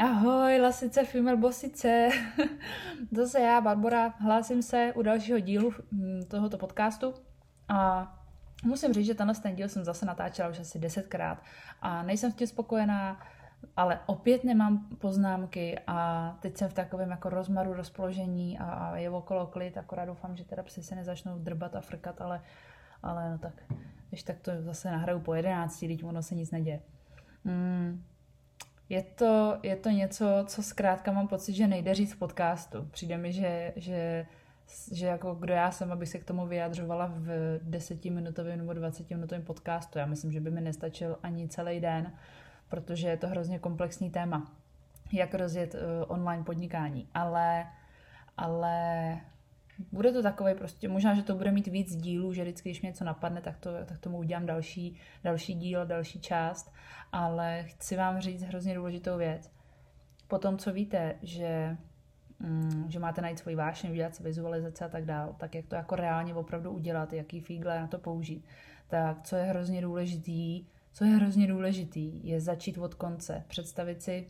Ahoj, lasice, female bosice. Zase já, Barbara, hlásím se u dalšího dílu hm, tohoto podcastu a musím říct, že tenhle ten díl jsem zase natáčela už asi desetkrát a nejsem s tím spokojená, ale opět nemám poznámky a teď jsem v takovém jako rozmaru rozpoložení a, a je okolo klid, akorát doufám, že teda psy se nezačnou drbat a frkat, ale, ale no tak, když tak to zase nahraju po jedenácti, teď ono se nic neděje. Mm, je to, je to něco, co zkrátka mám pocit, že nejde říct v podcastu. Přijde mi, že, že, že jako kdo já jsem, aby se k tomu vyjadřovala v desetiminutovém nebo dvacetiminutovém podcastu. Já myslím, že by mi nestačil ani celý den, protože je to hrozně komplexní téma, jak rozjet uh, online podnikání. Ale, ale bude to takové prostě, možná, že to bude mít víc dílů, že vždycky, když mě něco napadne, tak, to, tak tomu udělám další, další díl, další část, ale chci vám říct hrozně důležitou věc. Po tom, co víte, že, mm, že máte najít svoji vášeň, udělat si vizualizace a tak dál, tak jak to jako reálně opravdu udělat, jaký fígle na to použít, tak co je hrozně důležitý, co je hrozně důležitý, je začít od konce, představit si,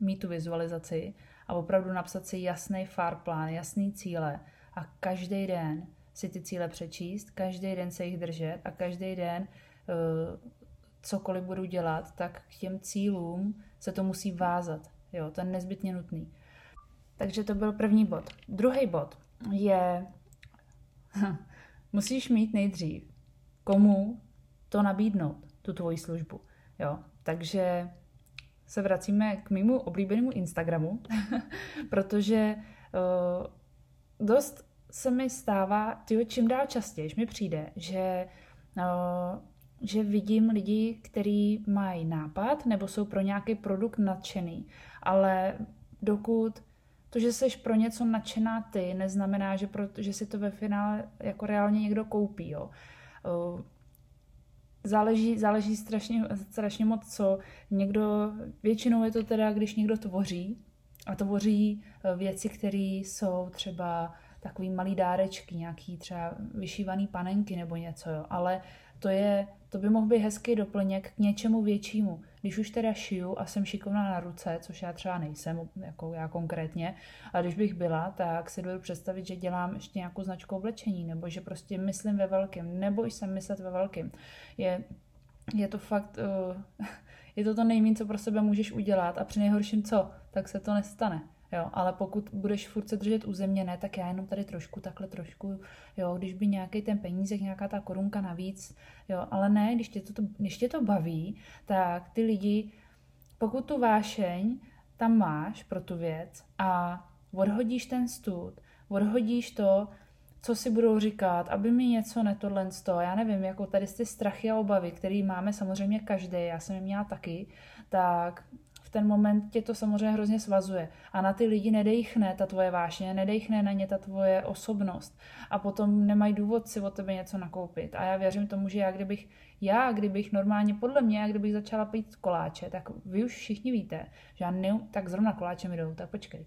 mít tu vizualizaci a opravdu napsat si jasný far plán, jasný cíle, a každý den si ty cíle přečíst, každý den se jich držet a každý den uh, cokoliv budu dělat, tak k těm cílům se to musí vázat. Jo, to je nezbytně nutný. Takže to byl první bod. Druhý bod je, musíš mít nejdřív komu to nabídnout, tu tvoji službu. Jo, takže se vracíme k mému oblíbenému Instagramu, protože uh, dost se mi stává, tyjo, čím dál častěji mi přijde, že, uh, že vidím lidi, kteří mají nápad nebo jsou pro nějaký produkt nadšený, ale dokud to, že jsi pro něco nadšená ty, neznamená, že, pro, že si to ve finále jako reálně někdo koupí. Jo. Záleží, záleží strašně, strašně moc, co někdo, většinou je to teda, když někdo tvoří, a tvoří věci, které jsou třeba takový malý dárečky, nějaký třeba vyšívaný panenky nebo něco, jo. ale to je, to by mohl být hezký doplněk k něčemu většímu. Když už teda šiju a jsem šikovná na ruce, což já třeba nejsem, jako já konkrétně, ale když bych byla, tak si dovedu představit, že dělám ještě nějakou značku oblečení, nebo že prostě myslím ve velkém, nebo jsem myslet ve velkém. Je, je to fakt, uh, je to to nejméně, co pro sebe můžeš udělat a při nejhorším co, tak se to nestane. Jo, ale pokud budeš furt se držet uzemněné, tak já jenom tady trošku, takhle trošku, jo, když by nějaký ten penízek, nějaká ta korunka navíc, jo, ale ne, když tě to, když tě to baví, tak ty lidi, pokud tu vášeň tam máš pro tu věc a odhodíš ten stud, odhodíš to, co si budou říkat, aby mi něco netohle to, já nevím, jako tady ty strachy a obavy, které máme samozřejmě každý, já jsem je měla taky, tak ten moment tě to samozřejmě hrozně svazuje. A na ty lidi nedejchne ta tvoje vášně, nedejchne na ně ta tvoje osobnost. A potom nemají důvod si od tebe něco nakoupit. A já věřím tomu, že já kdybych, já kdybych normálně, podle mě, já kdybych začala pít koláče, tak vy už všichni víte, že já ne, tak zrovna koláče mi jdou, tak počkej.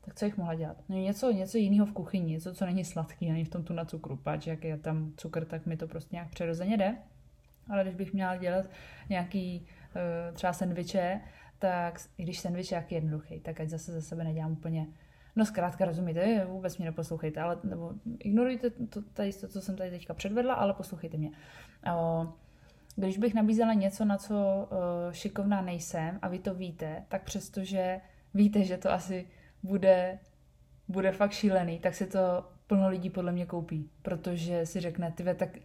Tak co jich mohla dělat? No něco, něco jiného v kuchyni, něco, co není sladký, není v tom tu na cukru, pač jak je tam cukr, tak mi to prostě nějak přirozeně jde. Ale když bych měla dělat nějaký uh, třeba sendviče, tak i když sandwich je jak jednoduchý, tak ať zase za sebe nedělám úplně No zkrátka rozumíte, vůbec mě neposlouchejte, ale nebo ignorujte to, tady to, co jsem tady teďka předvedla, ale poslouchejte mě. Když bych nabízela něco, na co šikovná nejsem a vy to víte, tak přestože víte, že to asi bude, bude fakt šílený, tak si to plno lidí podle mě koupí, protože si řekne, ty tak,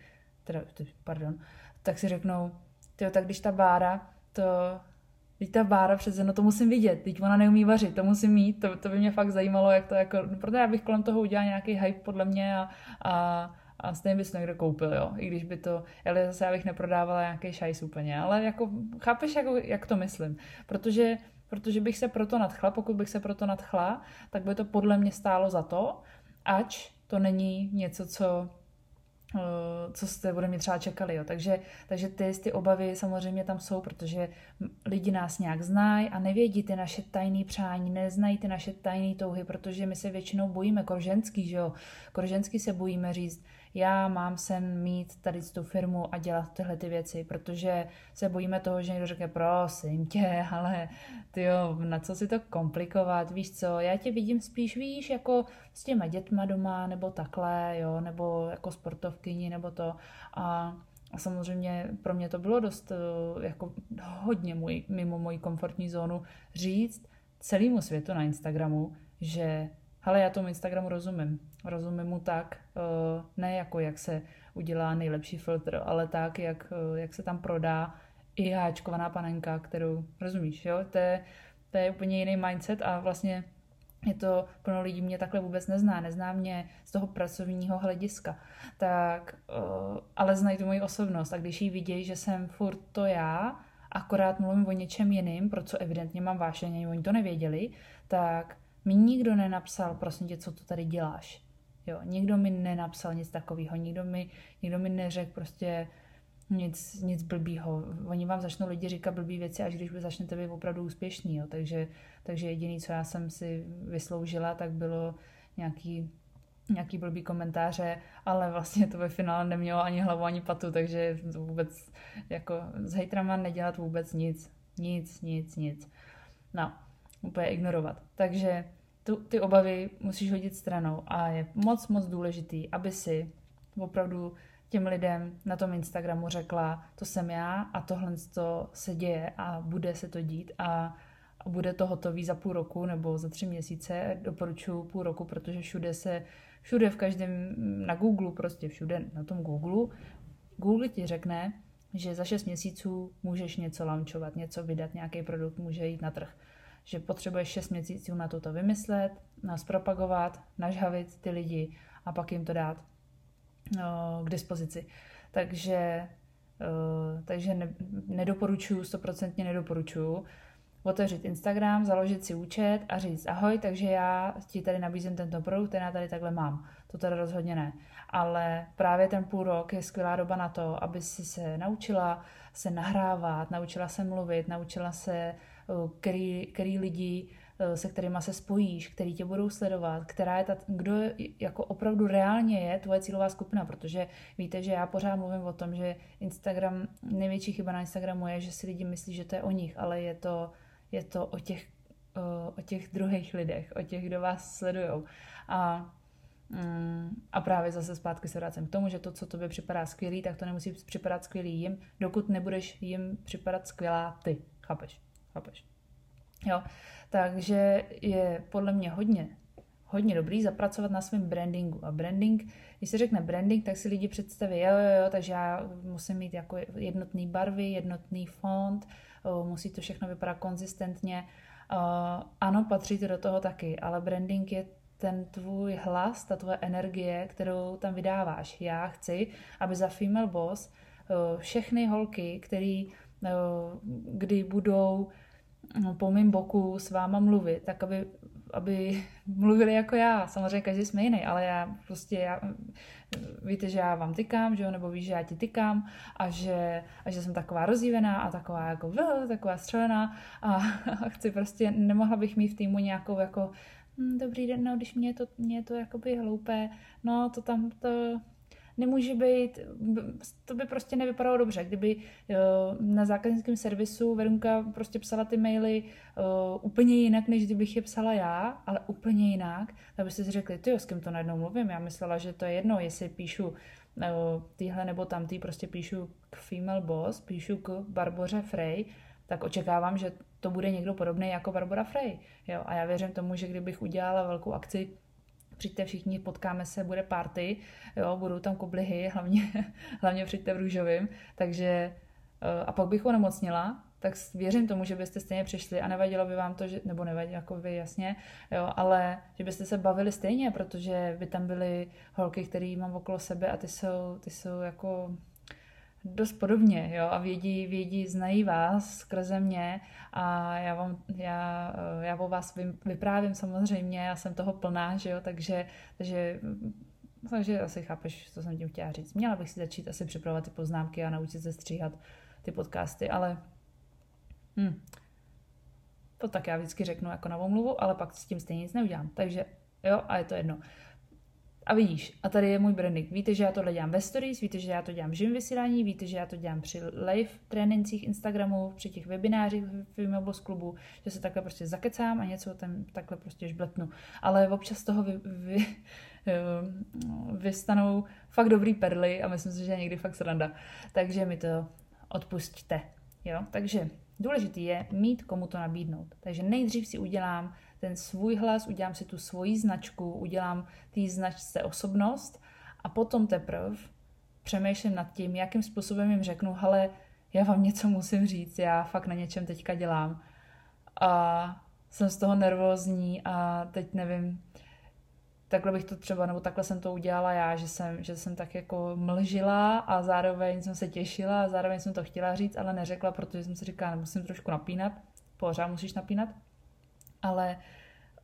teda, pardon, tak si řeknou, ty tak když ta bára to Teď ta Bára přece, no to musím vidět, teď ona neumí vařit, to musím mít, to, to by mě fakt zajímalo, jak to jako, no, protože já bych kolem toho udělal nějaký hype podle mě a, a, a stejně bys někdo koupil, jo, i když by to, ale zase já bych neprodávala nějaký šajs úplně, ale jako, chápeš, jako, jak to myslím, protože, protože bych se proto nadchla, pokud bych se proto nadchla, tak by to podle mě stálo za to, ač to není něco, co co jste bude mě třeba čekali. Jo. Takže, takže ty, ty obavy samozřejmě tam jsou, protože lidi nás nějak znají a nevědí ty naše tajné přání, neznají ty naše tajné touhy, protože my se většinou bojíme, jako ženský, že jo, jako ženský se bojíme říct, já mám sen mít tady tu firmu a dělat tyhle ty věci, protože se bojíme toho, že někdo řekne, prosím tě, ale ty jo, na co si to komplikovat, víš co, já tě vidím spíš, víš, jako s těma dětma doma, nebo takhle, jo, nebo jako sportovkyni, nebo to a a samozřejmě pro mě to bylo dost eh, jako hodně můj, mimo moji komfortní zónu říct celému světu na Instagramu, že hele, já tomu Instagramu rozumím. Rozumím mu tak, eh, ne jako jak se udělá nejlepší filtr, ale tak, jak, eh, jak se tam prodá i háčkovaná panenka, kterou rozumíš, jo? To je, to je úplně jiný mindset a vlastně je to, plno lidí mě takhle vůbec nezná, nezná mě z toho pracovního hlediska, tak, uh, ale znají tu moji osobnost a když jí vidějí, že jsem furt to já, akorát mluvím o něčem jiným, pro co evidentně mám vášeně, oni to nevěděli, tak mi nikdo nenapsal, prosím tě, co tu tady děláš. Jo, nikdo mi nenapsal nic takového, nikdo mi, nikdo mi neřekl prostě nic, nic blbýho. Oni vám začnou lidi říkat blbý věci, až když vy začnete být opravdu úspěšný. Jo. Takže, takže jediný, co já jsem si vysloužila, tak bylo nějaký nějaký blbý komentáře, ale vlastně to ve finále nemělo ani hlavu, ani patu, takže to vůbec jako s hejtrama nedělat vůbec nic. Nic, nic, nic. No, úplně ignorovat. Takže tu, ty obavy musíš hodit stranou a je moc, moc důležitý, aby si opravdu těm lidem na tom Instagramu řekla, to jsem já a tohle to se děje a bude se to dít a bude to hotový za půl roku nebo za tři měsíce. Doporučuji půl roku, protože všude se, všude v každém, na Google, prostě všude na tom Google, Google ti řekne, že za šest měsíců můžeš něco launchovat, něco vydat, nějaký produkt může jít na trh. Že potřebuješ šest měsíců na to vymyslet, nás propagovat, nažhavit ty lidi a pak jim to dát k dispozici. Takže, takže ne, nedoporučuju, stoprocentně nedoporučuju otevřít Instagram, založit si účet a říct ahoj, takže já ti tady nabízím tento produkt, ten já tady takhle mám. To teda rozhodně ne. Ale právě ten půl rok je skvělá doba na to, aby si se naučila se nahrávat, naučila se mluvit, naučila se, který, který lidi Eh, se kterými se spojíš, který tě budou sledovat, která je ta, kdo jako opravdu reálně je tvoje cílová skupina, protože víte, že já pořád mluvím o tom, že Instagram, největší chyba na Instagramu je, že si lidi myslí, že to je o nich, ale je to, je to o těch, eh, o těch druhých lidech, o těch, kdo vás sledují. A mm, a právě zase zpátky se vracím k tomu, že to, co tobě připadá skvělý, tak to nemusí připadat skvělý jim, dokud nebudeš jim připadat skvělá ty. Chápeš? Chápeš? Jo. Takže je podle mě hodně, hodně dobrý zapracovat na svém brandingu. A branding, když se řekne branding, tak si lidi představí, jo, jo, jo, takže já musím mít jako jednotný barvy, jednotný font, musí to všechno vypadat konzistentně. Ano, patří to do toho taky, ale branding je ten tvůj hlas, ta tvoje energie, kterou tam vydáváš. Já chci, aby za Female Boss všechny holky, které kdy budou po mém boku s váma mluvit, tak aby, aby mluvili jako já. Samozřejmě každý jsme jiný, ale já prostě, já, víte, že já vám tykám, že jo, nebo víš, že já ti tykám a že, a že jsem taková rozjívená a taková jako vl, taková střelená a, a chci prostě, nemohla bych mít v týmu nějakou jako hm, dobrý den, no, když mě je to, mě je to jakoby hloupé, no, to tam, to, nemůže být, to by prostě nevypadalo dobře, kdyby na zákaznickém servisu Verunka prostě psala ty maily úplně jinak, než kdybych je psala já, ale úplně jinak, tak byste si řekli, ty s kým to najednou mluvím, já myslela, že to je jedno, jestli píšu týhle nebo tamtý, prostě píšu k female boss, píšu k Barboře Frey, tak očekávám, že to bude někdo podobný jako Barbara Frey. Jo? A já věřím tomu, že kdybych udělala velkou akci přijďte všichni, potkáme se, bude party, jo, budou tam koblihy, hlavně, hlavně přijďte v růžovým, takže eh, a pak bych onemocnila, tak věřím tomu, že byste stejně přišli a nevadilo by vám to, že, nebo nevadí, jako vy, jasně, jo, ale že byste se bavili stejně, protože by tam byly holky, které mám okolo sebe a ty jsou, ty jsou jako dost podobně, jo, a vědí, vědí, znají vás skrze mě a já vám, já, já o vás vyprávím samozřejmě, já jsem toho plná, že jo, takže, takže takže asi chápeš, co jsem tím chtěla říct. Měla bych si začít asi připravovat ty poznámky a naučit se stříhat ty podcasty, ale hm, to tak já vždycky řeknu jako novou mluvu, ale pak s tím stejně nic neudělám. Takže jo, a je to jedno. A vidíš, a tady je můj branding. Víte, že já tohle dělám ve stories, víte, že já to dělám v živém vysílání, víte, že já to dělám při live trénincích Instagramu, při těch webinářích v Filmobos klubu, že se takhle prostě zakecám a něco tam takhle prostě žbletnu. Ale občas toho vy, vy, vystanou fakt dobrý perly a myslím si, že je někdy fakt sranda. Takže mi to odpustíte. Jo? Takže důležitý je mít komu to nabídnout. Takže nejdřív si udělám ten svůj hlas, udělám si tu svoji značku, udělám té značce osobnost a potom teprve přemýšlím nad tím, jakým způsobem jim řeknu, ale já vám něco musím říct, já fakt na něčem teďka dělám. A jsem z toho nervózní a teď nevím, takhle bych to třeba, nebo takhle jsem to udělala já, že jsem, že jsem tak jako mlžila a zároveň jsem se těšila a zároveň jsem to chtěla říct, ale neřekla, protože jsem si říkala, musím trošku napínat, pořád musíš napínat, ale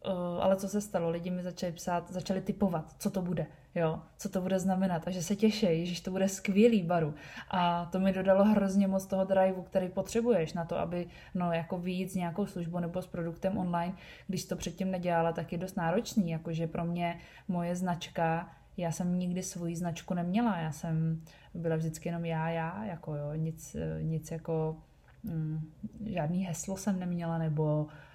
Uh, ale co se stalo? Lidi mi začali psát, začali typovat, co to bude, jo, co to bude znamenat? A že se těší, že to bude skvělý baru. A to mi dodalo hrozně moc toho driveu, který potřebuješ na to, aby no, jako s nějakou službou nebo s produktem online, když to předtím nedělala, tak je dost náročný, jakože pro mě moje značka já jsem nikdy svoji značku neměla, já jsem byla vždycky jenom já, já, jako jo, nic, nic jako, mm, žádný heslo jsem neměla, nebo Eh,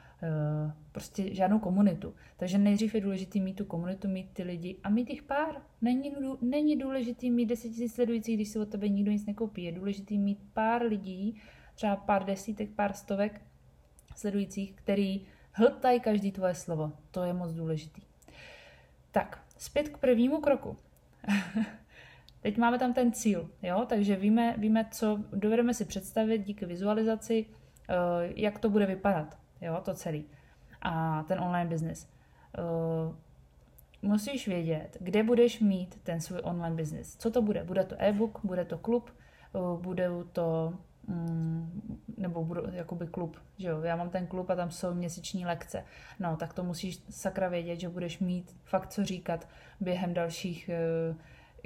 prostě žádnou komunitu. Takže nejdřív je důležité mít tu komunitu, mít ty lidi a mít jich pár. Není, není důležité mít 10 000 sledujících, když si od tebe nikdo nic nekoupí. Je důležité mít pár lidí, třeba pár desítek, pár stovek sledujících, který hltají každý tvoje slovo. To je moc důležitý. Tak, zpět k prvnímu kroku. Teď máme tam ten cíl, jo? takže víme, víme, co dovedeme si představit díky vizualizaci, eh, jak to bude vypadat jo, to celý. A ten online business. Uh, musíš vědět, kde budeš mít ten svůj online business. Co to bude? Bude to e-book, bude to klub, uh, bude to mm, nebo budu, jakoby klub, že jo, já mám ten klub a tam jsou měsíční lekce. No, tak to musíš sakra vědět, že budeš mít fakt co říkat během dalších uh,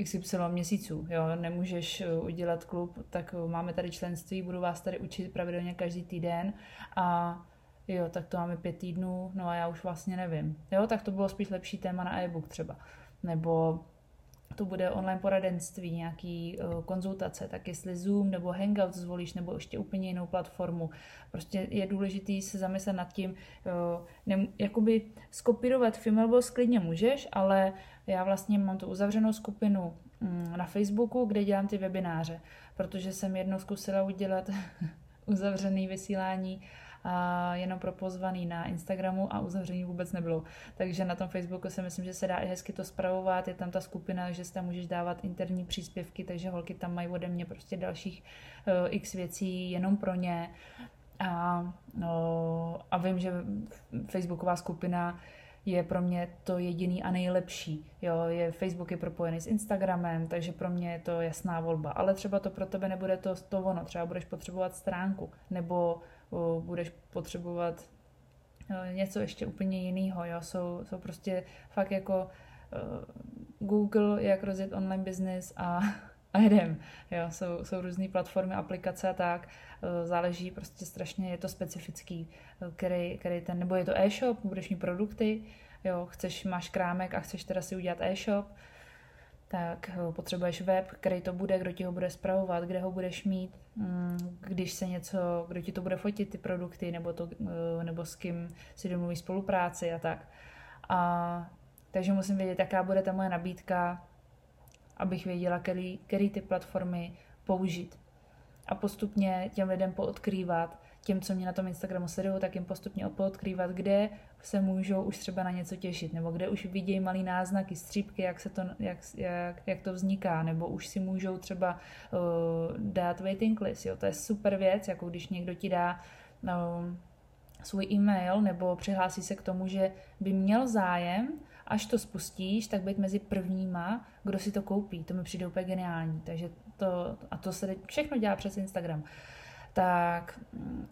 XY měsíců. Jo? Nemůžeš udělat klub, tak máme tady členství, budu vás tady učit pravidelně každý týden a jo, tak to máme pět týdnů, no a já už vlastně nevím. Jo, tak to bylo spíš lepší téma na e-book třeba. Nebo to bude online poradenství, nějaký uh, konzultace, tak jestli Zoom nebo Hangout zvolíš, nebo ještě úplně jinou platformu. Prostě je důležité se zamyslet nad tím, uh, ne, jakoby skopírovat Female klidně můžeš, ale já vlastně mám tu uzavřenou skupinu um, na Facebooku, kde dělám ty webináře, protože jsem jednou zkusila udělat uzavřený vysílání a jenom pro pozvaný na Instagramu a uzavření vůbec nebylo. Takže na tom Facebooku si myslím, že se dá i hezky to spravovat, je tam ta skupina, že si tam můžeš dávat interní příspěvky, takže holky tam mají ode mě prostě dalších uh, x věcí jenom pro ně. A, no, a vím, že Facebooková skupina je pro mě to jediný a nejlepší. Jo, je, Facebook je propojený s Instagramem, takže pro mě je to jasná volba. Ale třeba to pro tebe nebude to, to ono. Třeba budeš potřebovat stránku, nebo budeš potřebovat e, něco ještě úplně jiného. Jo? Jsou, jsou prostě fakt jako uh, Google, jak rozjet online business a, a jedem. Jo? Jsou, jsou různé platformy, aplikace a tak. Uh, záleží prostě strašně, je to specifický, který, který ten, nebo je to e-shop, budeš mít produkty, jo? chceš, máš krámek a chceš teda si udělat e-shop, tak eh, potřebuješ web, který to bude, kdo ti ho bude zpravovat, kde ho budeš mít, mm, když se něco, kdo ti to bude fotit ty produkty, nebo, to, eh, nebo s kým si domluví spolupráci a tak. A, takže musím vědět, jaká bude ta moje nabídka, abych věděla, který, který ty platformy použít. A postupně těm lidem poodkrývat, těm, co mě na tom Instagramu sledují, tak jim postupně odkrývat, kde se můžou už třeba na něco těšit, nebo kde už vidějí malý náznaky, střípky, jak, se to, jak, jak, jak to vzniká, nebo už si můžou třeba uh, dát waiting list. Jo? To je super věc, jako když někdo ti dá uh, svůj e-mail nebo přihlásí se k tomu, že by měl zájem, až to spustíš, tak být mezi prvníma, kdo si to koupí. To mi přijde úplně geniální. Takže to, a to se všechno dělá přes Instagram. Uh, tak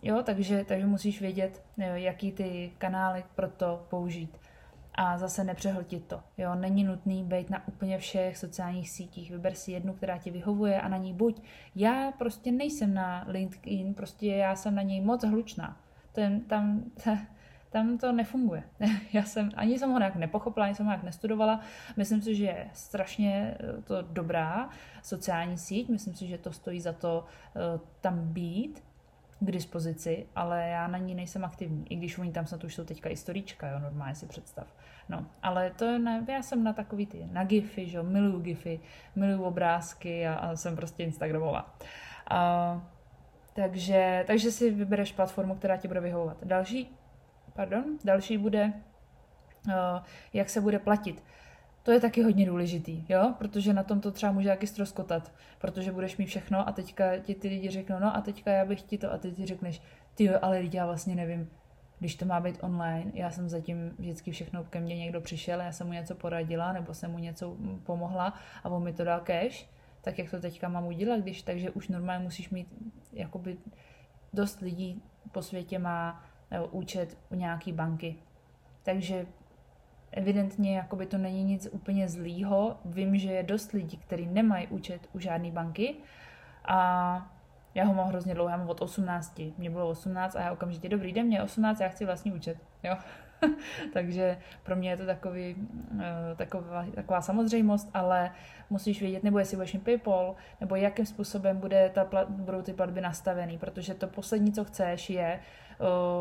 jo, takže, takže musíš vědět, jaký ty kanály pro to použít. A zase nepřehltit to. Jo, není nutný být na úplně všech sociálních sítích. Vyber si jednu, která ti vyhovuje a na ní buď. Já prostě nejsem na LinkedIn, prostě já jsem na něj moc hlučná. Ten, tam, tam to nefunguje. Já jsem, ani jsem ho nějak nepochopila, ani jsem ho nějak nestudovala. Myslím si, že je strašně eh, to dobrá sociální síť, myslím si, že to stojí za to uh, tam být k dispozici, ale já na ní nejsem aktivní, i když oni tam snad už jsou teďka i storíčka, jo, normálně si představ. No, ale to ne, já jsem na takový ty, na gify, že jo, miluju gify, miluju obrázky a, a jsem prostě Instagramová. A, takže, takže si vybereš platformu, která ti bude vyhovovat. Další, pardon, další bude, uh, jak se bude platit. To je taky hodně důležitý, jo? Protože na tom to třeba může taky stroskotat, protože budeš mít všechno a teďka ti ty lidi řeknou, no a teďka já bych ti to a ty ti řekneš, ty jo, ale já vlastně nevím, když to má být online, já jsem zatím vždycky všechno ke mně někdo přišel, já jsem mu něco poradila nebo jsem mu něco pomohla a on mi to dal cash, tak jak to teďka mám udělat, když takže už normálně musíš mít jakoby dost lidí po světě má účet u nějaký banky. Takže evidentně jakoby to není nic úplně zlýho. Vím, že je dost lidí, kteří nemají účet u žádné banky a já ho mám hrozně dlouho, já mám od 18. Mně bylo 18 a já okamžitě, dobrý den, mě 18, já chci vlastní účet. Jo? Takže pro mě je to takový, eh, taková, taková samozřejmost, ale musíš vědět, nebo jestli budeš mít PayPal, nebo jakým způsobem bude ta, budou ty platby nastavený, protože to poslední, co chceš, je,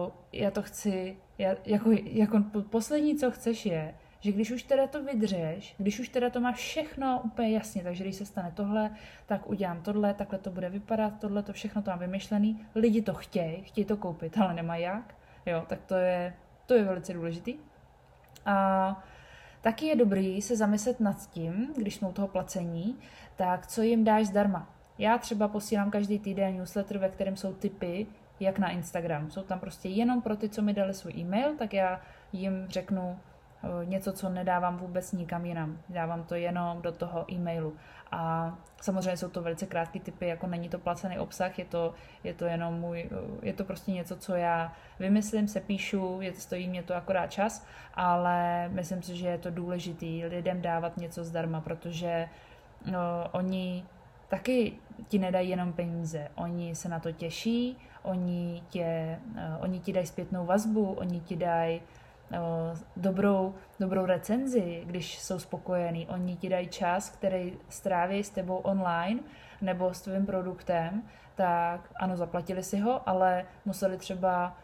uh, já to chci, já, jako, jako poslední, co chceš, je, že když už teda to vydřeš, když už teda to máš všechno úplně jasně, takže když se stane tohle, tak udělám tohle, takhle to bude vypadat, tohle to všechno to mám vymyšlený, lidi to chtějí, chtějí to koupit, ale nemají jak, jo, tak to je, to je velice důležitý. A taky je dobrý se zamyslet nad tím, když jsme u toho placení, tak co jim dáš zdarma. Já třeba posílám každý týden newsletter, ve kterém jsou typy, jak na Instagram. Jsou tam prostě jenom pro ty, co mi dali svůj e-mail, tak já jim řeknu, něco, co nedávám vůbec nikam jinam. Dávám to jenom do toho e-mailu. A samozřejmě jsou to velice krátké typy, jako není to placený obsah, je to, je to jenom můj, eh, je to prostě něco, co já vymyslím, se píšu, je, stojí mě to akorát čas, ale myslím si, že je to důležitý lidem dávat něco zdarma, protože no, oni taky ti nedají jenom peníze, oni se na to těší, oni, tě, oni ti dají zpětnou vazbu, oni ti dají dobrou, dobrou recenzi, když jsou spokojení. Oni ti dají čas, který stráví s tebou online nebo s tvým produktem, tak ano, zaplatili si ho, ale museli třeba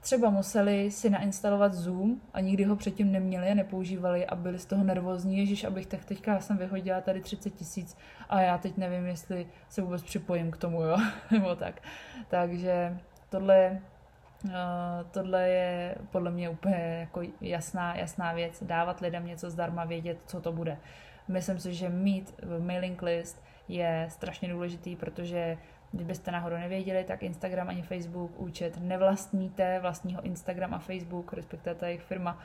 třeba museli si nainstalovat Zoom a nikdy ho předtím neměli a nepoužívali a byli z toho nervózní, ježiš, abych tak teďka jsem vyhodila tady 30 tisíc a já teď nevím, jestli se vůbec připojím k tomu, jo, nebo tak. Takže tohle Eh, tohle je podle mě úplně jako jasná, jasná věc, dávat lidem něco zdarma, vědět, co to bude. Myslím si, že mít mailing list je strašně důležitý, protože kdybyste náhodou nevěděli, tak Instagram ani Facebook účet nevlastníte, vlastního Instagram a Facebook, respektive ta jejich firma,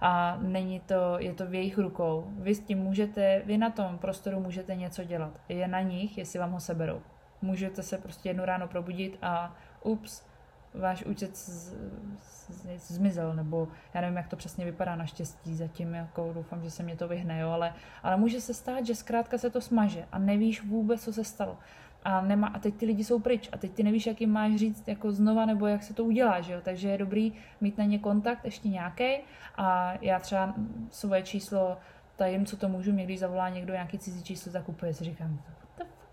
a není to, je to v jejich rukou. Vy s tím můžete, vy na tom prostoru můžete něco dělat. Je na nich, jestli vám ho seberou. Můžete se prostě jednu ráno probudit a ups, váš účet z, z, zmizel, nebo já nevím, jak to přesně vypadá naštěstí, zatím jako doufám, že se mě to vyhne, jo, ale, ale může se stát, že zkrátka se to smaže a nevíš vůbec, co se stalo. A, nemá, a teď ty lidi jsou pryč a teď ty nevíš, jak jim máš říct jako znova, nebo jak se to udělá, že jo? takže je dobrý mít na ně kontakt ještě nějaký a já třeba svoje číslo tajím, co to můžu, mě když zavolá někdo nějaký cizí číslo, úplně si říkám,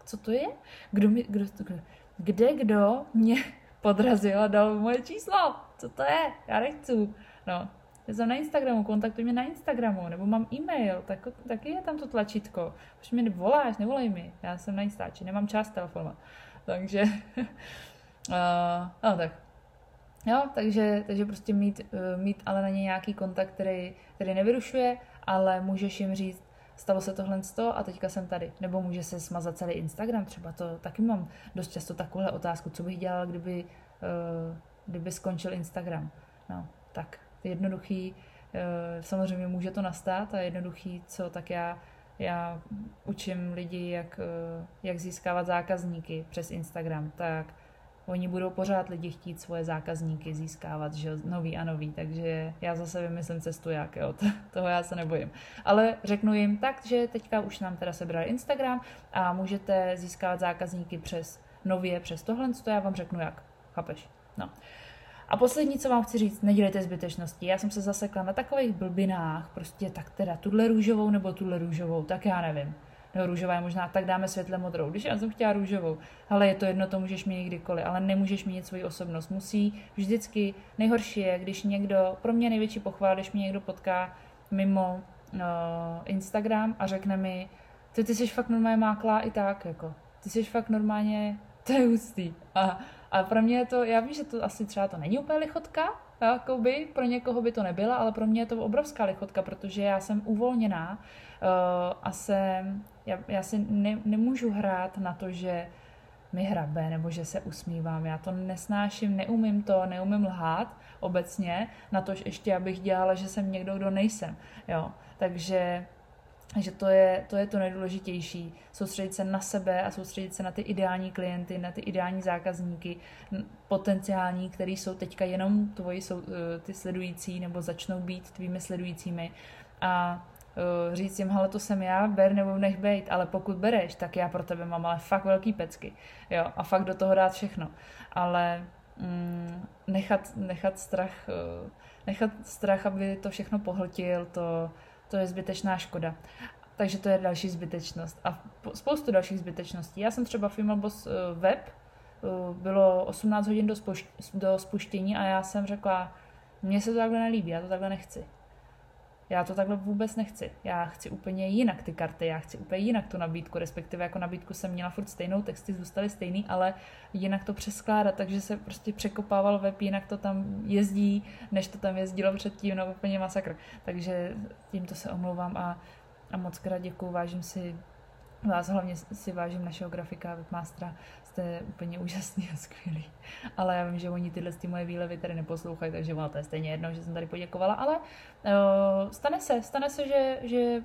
co to je? Kdo mi, kdo, kdo, kde kdo mě podrazil a dal moje číslo. Co to je? Já nechci. No, já jsem na Instagramu, kontaktuj mě na Instagramu, nebo mám e-mail, tak, taky je tam to tlačítko. Už mi voláš, nevolej mi, já jsem na Instači, nemám čas telefonovat. Takže, uh, no tak. Jo, takže, takže prostě mít, uh, mít ale na ně nějaký kontakt, který, který nevyrušuje, ale můžeš jim říct, stalo se tohle a teďka jsem tady. Nebo může se smazat celý Instagram, třeba to taky mám dost často takovouhle otázku, co bych dělal, kdyby, uh, kdyby skončil Instagram. No, tak jednoduchý, uh, samozřejmě může to nastat a jednoduchý, co tak já já učím lidi, jak, uh, jak získávat zákazníky přes Instagram, tak oni budou pořád lidi chtít svoje zákazníky získávat, že nový a nový, takže já zase vymyslím cestu jak, jo, toho já se nebojím. Ale řeknu jim tak, že teďka už nám teda sebrali Instagram a můžete získávat zákazníky přes nově, přes tohle, to já vám řeknu jak, chápeš? No. A poslední, co vám chci říct, nedělejte zbytečnosti. Já jsem se zasekla na takových blbinách, prostě tak teda tuhle růžovou nebo tuhle růžovou, tak já nevím. No růžová je možná, tak dáme světle modrou. Když já jsem chtěla růžovou, ale je to jedno, to můžeš mít kdykoliv, ale nemůžeš mít svoji osobnost. Musí vždycky, nejhorší je, když někdo, pro mě největší pochvala, když mě někdo potká mimo uh, Instagram a řekne mi, ty, ty jsi fakt normálně máklá i tak, jako. Ty jsi fakt normálně, to je hustý. A, a pro mě je to, já vím, že to asi třeba to není úplně lichotka, jakoby, pro někoho by to nebyla, ale pro mě je to obrovská lichotka, protože já jsem uvolněná uh, a jsem, já, já si ne, nemůžu hrát na to, že mi hrabe nebo že se usmívám. Já to nesnáším, neumím to, neumím lhát obecně, na to ještě, abych dělala, že jsem někdo, kdo nejsem. Jo. Takže že to je, to je to nejdůležitější. Soustředit se na sebe a soustředit se na ty ideální klienty, na ty ideální zákazníky, potenciální, který jsou teďka jenom tvoji jsou, eh, ty sledující nebo začnou být tvými sledujícími. A uh, říct jim, hele, to jsem já, ber nebo nech bejt, ale pokud bereš, tak já pro tebe mám ale fakt velký pecky. Jo, a fakt do toho dát všechno. Ale mm, nechat, nechat strach, uh, nechat strach, aby to všechno pohltil, to, to je zbytečná škoda. Takže to je další zbytečnost. A spoustu dalších zbytečností. Já jsem třeba Female Boss web, bylo 18 hodin do, do spuštění a já jsem řekla, mně se to takhle nelíbí, já to takhle nechci. Já to takhle vůbec nechci. Já chci úplně jinak ty karty, já chci úplně jinak tu nabídku, respektive jako nabídku jsem měla furt stejnou, texty zůstaly stejný, ale jinak to přeskládat, takže se prostě překopával web, jinak to tam jezdí, než to tam jezdilo předtím, no úplně masakr. Takže tímto se omlouvám a, a moc krát děkuju, vážím si vás hlavně si vážím našeho grafika, webmastera, jste úplně úžasný a skvělý. Ale já vím, že oni tyhle ty moje výlevy tady neposlouchají, takže ono to je stejně jedno, že jsem tady poděkovala, ale uh, stane se, stane se, že, že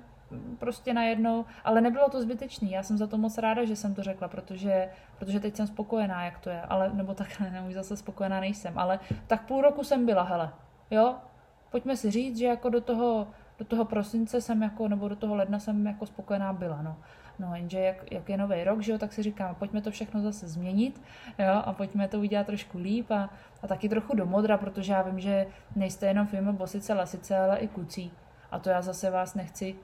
prostě najednou, ale nebylo to zbytečný, já jsem za to moc ráda, že jsem to řekla, protože, protože teď jsem spokojená, jak to je, ale, nebo takhle, ne, už zase spokojená nejsem, ale tak půl roku jsem byla, hele, jo, pojďme si říct, že jako do toho, do toho prosince jsem jako, nebo do toho ledna jsem jako spokojená byla, no. No jenže jak, jak je nový rok, že jo, tak si říkám, pojďme to všechno zase změnit, jo, a pojďme to udělat trošku líp a, a taky trochu do modra, protože já vím, že nejste jenom filmy bosice, lasice, ale i kucí. A to já zase vás nechci,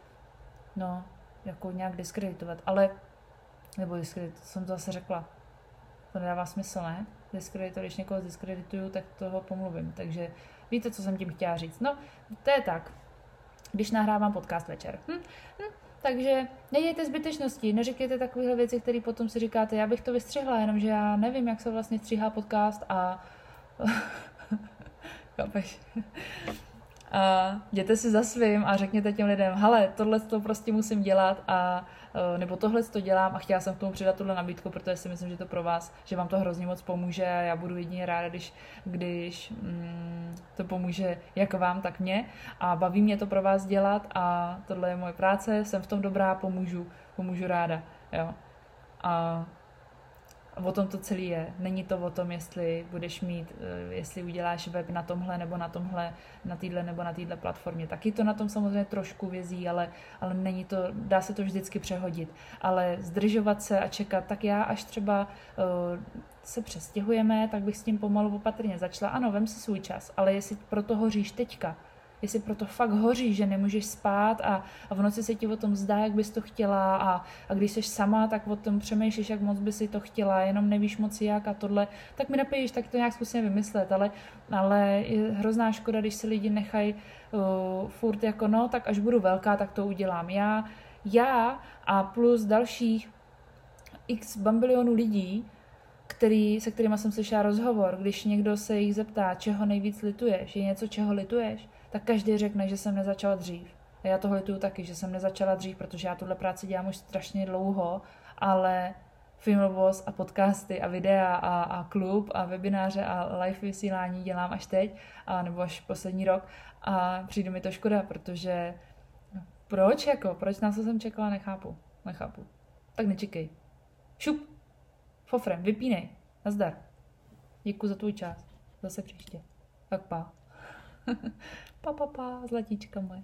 no, jako nějak diskreditovat, ale, nebo diskredit, jsem to zase řekla, to nedává smysl, ne? Diskredito, když někoho diskredituju, tak toho pomluvím, takže víte, co jsem tím chtěla říct. No, to je tak, když nahrávám podcast večer. Hm? Hm? Takže nedějte zbytečnosti, neříkejte takovéhle věci, které potom si říkáte, já bych to vystřihla, jenomže já nevím, jak se vlastně stříhá podcast a... Chápeš? A jděte si za svým a řekněte těm lidem, hele, tohle to prostě musím dělat a Eh, nebo tohle to dělám a chtěla jsem k tomu přidat tuhle nabídku, protože si myslím, že to pro vás, že vám to hrozně moc pomůže a já budu jedině ráda, když, když mm, to pomůže jak vám, tak mě a baví mě to pro vás dělat a tohle je moje práce, jsem v tom dobrá, pomůžu, pomůžu ráda, jo. A o tom to celé je. Není to o tom, jestli budeš mít, eh, jestli uděláš web na tomhle nebo na tomhle, na téhle nebo na téhle platformě. Taky to na tom samozřejmě trošku vězí, ale, ale není to, dá se to vždycky přehodit. Ale zdržovat se a čekat, tak já až třeba uh, se přestěhujeme, tak bych s tím pomalu opatrně začala. Ano, vem si svůj čas, ale jestli pro to hoříš teďka, jestli proto fakt hoří, že nemůžeš spát a, a v noci se ti o tom zdá, jak bys to chtěla a, a když jsi sama, tak o tom přemýšlíš, jak moc by si to chtěla, jenom nevíš moc jak a tohle, tak mi napíš, tak to nějak zkusím vymyslet, ale, ale je hrozná škoda, když si lidi nechají uh, furt jako no, tak až budu velká, tak to udělám. Já, já a plus dalších x bambilionů lidí, který, se kterými jsem slyšela rozhovor, když někdo se jich zeptá, čeho nejvíc lituješ, je něco, čeho lituješ, tak každý řekne, že jsem nezačala dřív. A já toho lituju taky, že jsem nezačala dřív, protože já tuhle práci dělám už strašně dlouho, ale Boss a podcasty a videa a, a klub a webináře a live vysílání dělám až teď, a, nebo až poslední rok a přijde mi to škoda, protože proč jako, proč co jsem čekala, nechápu, nechápu. Tak nečekej. Šup, fofrem, vypínej, nazdar. Děkuji za tvůj čas, zase příště. Tak pa. pa, pa, pa, zlatíčka moje.